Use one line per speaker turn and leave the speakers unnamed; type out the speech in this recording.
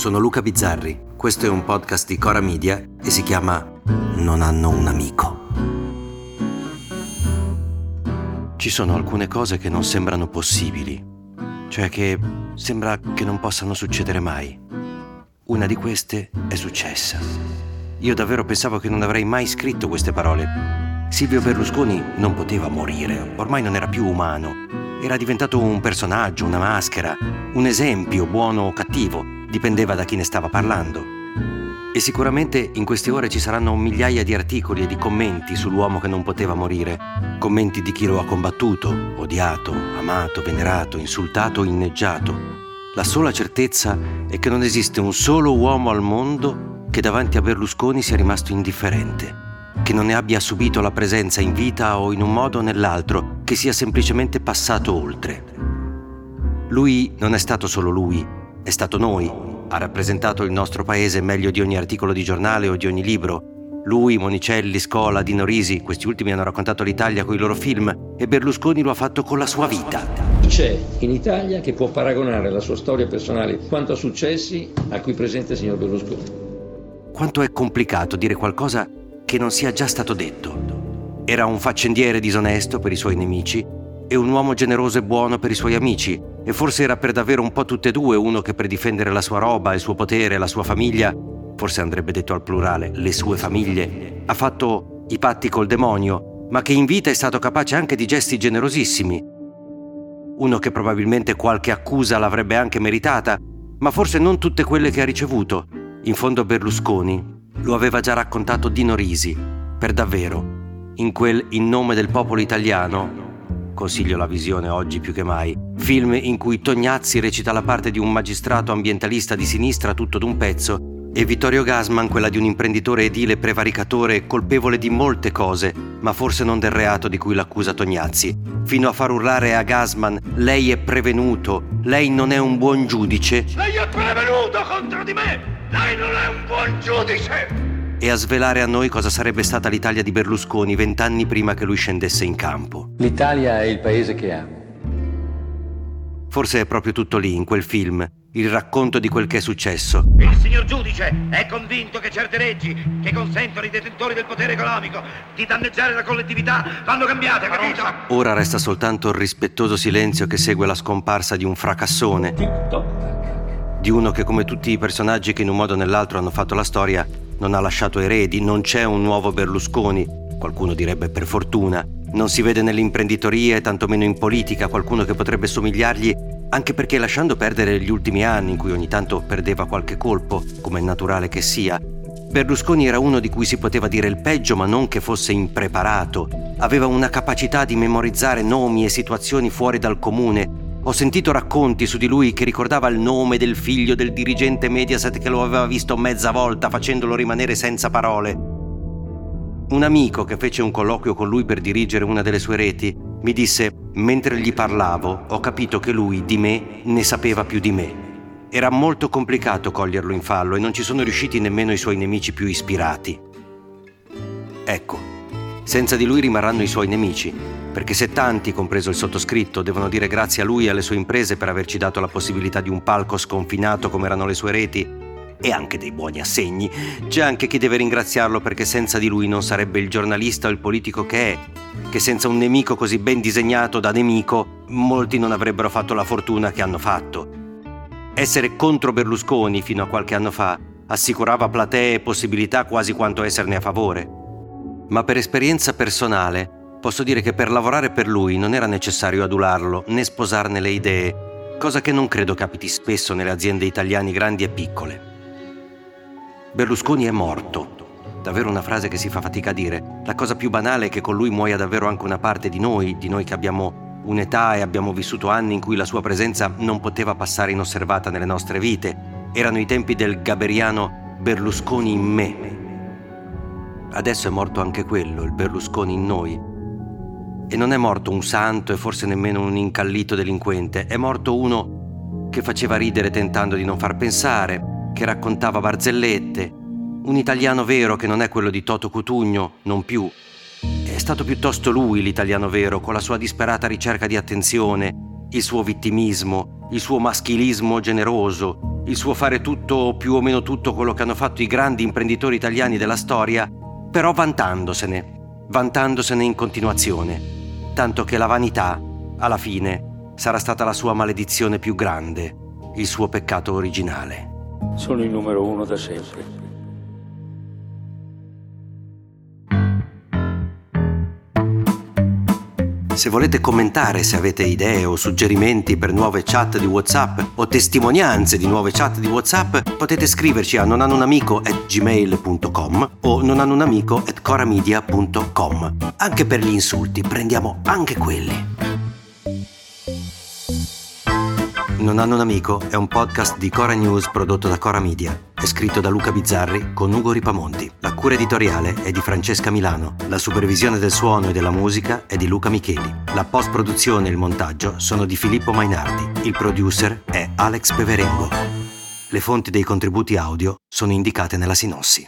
sono Luca Bizzarri, questo è un podcast di Cora Media e si chiama Non hanno un amico. Ci sono alcune cose che non sembrano possibili, cioè che sembra che non possano succedere mai. Una di queste è successa. Io davvero pensavo che non avrei mai scritto queste parole. Silvio Berlusconi non poteva morire, ormai non era più umano. Era diventato un personaggio, una maschera, un esempio, buono o cattivo dipendeva da chi ne stava parlando. E sicuramente in queste ore ci saranno migliaia di articoli e di commenti sull'uomo che non poteva morire, commenti di chi lo ha combattuto, odiato, amato, venerato, insultato, inneggiato. La sola certezza è che non esiste un solo uomo al mondo che davanti a Berlusconi sia rimasto indifferente, che non ne abbia subito la presenza in vita o in un modo o nell'altro, che sia semplicemente passato oltre. Lui non è stato solo lui, è stato noi, ha rappresentato il nostro paese meglio di ogni articolo di giornale o di ogni libro. Lui, Monicelli, Scola, Dino Risi, questi ultimi hanno raccontato l'Italia con i loro film e Berlusconi lo ha fatto con la sua vita.
C'è in Italia che può paragonare la sua storia personale quanto a successi a cui presenta il signor Berlusconi.
Quanto è complicato dire qualcosa che non sia già stato detto. Era un faccendiere disonesto per i suoi nemici e un uomo generoso e buono per i suoi amici, e forse era per davvero un po' tutte e due, uno che per difendere la sua roba, il suo potere, la sua famiglia, forse andrebbe detto al plurale, le sue famiglie, ha fatto i patti col demonio, ma che in vita è stato capace anche di gesti generosissimi. Uno che probabilmente qualche accusa l'avrebbe anche meritata, ma forse non tutte quelle che ha ricevuto. In fondo Berlusconi lo aveva già raccontato Dino Risi, per davvero, in quel In nome del popolo italiano consiglio la visione oggi più che mai, film in cui Tognazzi recita la parte di un magistrato ambientalista di sinistra tutto d'un pezzo e Vittorio Gasman quella di un imprenditore edile prevaricatore colpevole di molte cose, ma forse non del reato di cui l'accusa Tognazzi, fino a far urlare a Gasman lei è prevenuto, lei non è un buon giudice.
Lei è prevenuto contro di me, lei non è un buon giudice
e a svelare a noi cosa sarebbe stata l'Italia di Berlusconi vent'anni prima che lui scendesse in campo.
L'Italia è il paese che amo.
Forse è proprio tutto lì, in quel film, il racconto di quel che è successo.
Il signor giudice è convinto che certe leggi che consentono ai detentori del potere economico di danneggiare la collettività vanno cambiate, capito?
Ora resta soltanto il rispettoso silenzio che segue la scomparsa di un fracassone. Di uno che come tutti i personaggi che in un modo o nell'altro hanno fatto la storia, non ha lasciato eredi, non c'è un nuovo Berlusconi, qualcuno direbbe per fortuna, non si vede nell'imprenditoria e tantomeno in politica qualcuno che potrebbe somigliargli, anche perché lasciando perdere gli ultimi anni in cui ogni tanto perdeva qualche colpo, come è naturale che sia, Berlusconi era uno di cui si poteva dire il peggio ma non che fosse impreparato, aveva una capacità di memorizzare nomi e situazioni fuori dal comune ho sentito racconti su di lui che ricordava il nome del figlio del dirigente Mediaset che lo aveva visto mezza volta facendolo rimanere senza parole. Un amico che fece un colloquio con lui per dirigere una delle sue reti mi disse, mentre gli parlavo, ho capito che lui di me ne sapeva più di me. Era molto complicato coglierlo in fallo e non ci sono riusciti nemmeno i suoi nemici più ispirati. Ecco, senza di lui rimarranno i suoi nemici, perché se tanti, compreso il sottoscritto, devono dire grazie a lui e alle sue imprese per averci dato la possibilità di un palco sconfinato come erano le sue reti, e anche dei buoni assegni, c'è anche chi deve ringraziarlo perché senza di lui non sarebbe il giornalista o il politico che è, che senza un nemico così ben disegnato da nemico, molti non avrebbero fatto la fortuna che hanno fatto. Essere contro Berlusconi fino a qualche anno fa assicurava platee e possibilità quasi quanto esserne a favore. Ma per esperienza personale, Posso dire che per lavorare per lui non era necessario adularlo né sposarne le idee, cosa che non credo capiti spesso nelle aziende italiane grandi e piccole. Berlusconi è morto. Davvero una frase che si fa fatica a dire. La cosa più banale è che con lui muoia davvero anche una parte di noi, di noi che abbiamo un'età e abbiamo vissuto anni in cui la sua presenza non poteva passare inosservata nelle nostre vite. Erano i tempi del gaberiano Berlusconi in me. Adesso è morto anche quello, il Berlusconi in noi, e non è morto un santo e forse nemmeno un incallito delinquente, è morto uno che faceva ridere tentando di non far pensare, che raccontava barzellette, un italiano vero che non è quello di Toto Cutugno, non più. È stato piuttosto lui l'italiano vero, con la sua disperata ricerca di attenzione, il suo vittimismo, il suo maschilismo generoso, il suo fare tutto più o meno tutto quello che hanno fatto i grandi imprenditori italiani della storia, però vantandosene, vantandosene in continuazione, tanto che la vanità, alla fine, sarà stata la sua maledizione più grande, il suo peccato originale.
Sono il numero uno da sempre.
Se volete commentare, se avete idee o suggerimenti per nuove chat di WhatsApp o testimonianze di nuove chat di WhatsApp, potete scriverci a nonanunamico@gmail.com o nonanunamico@coramedia.com. Anche per gli insulti, prendiamo anche quelli. Non hanno un amico è un podcast di Cora News prodotto da Cora Media. È scritto da Luca Bizzarri con Ugo Ripamonti. La cura editoriale è di Francesca Milano. La supervisione del suono e della musica è di Luca Micheli. La post-produzione e il montaggio sono di Filippo Mainardi. Il producer è Alex Peverengo. Le fonti dei contributi audio sono indicate nella sinossi.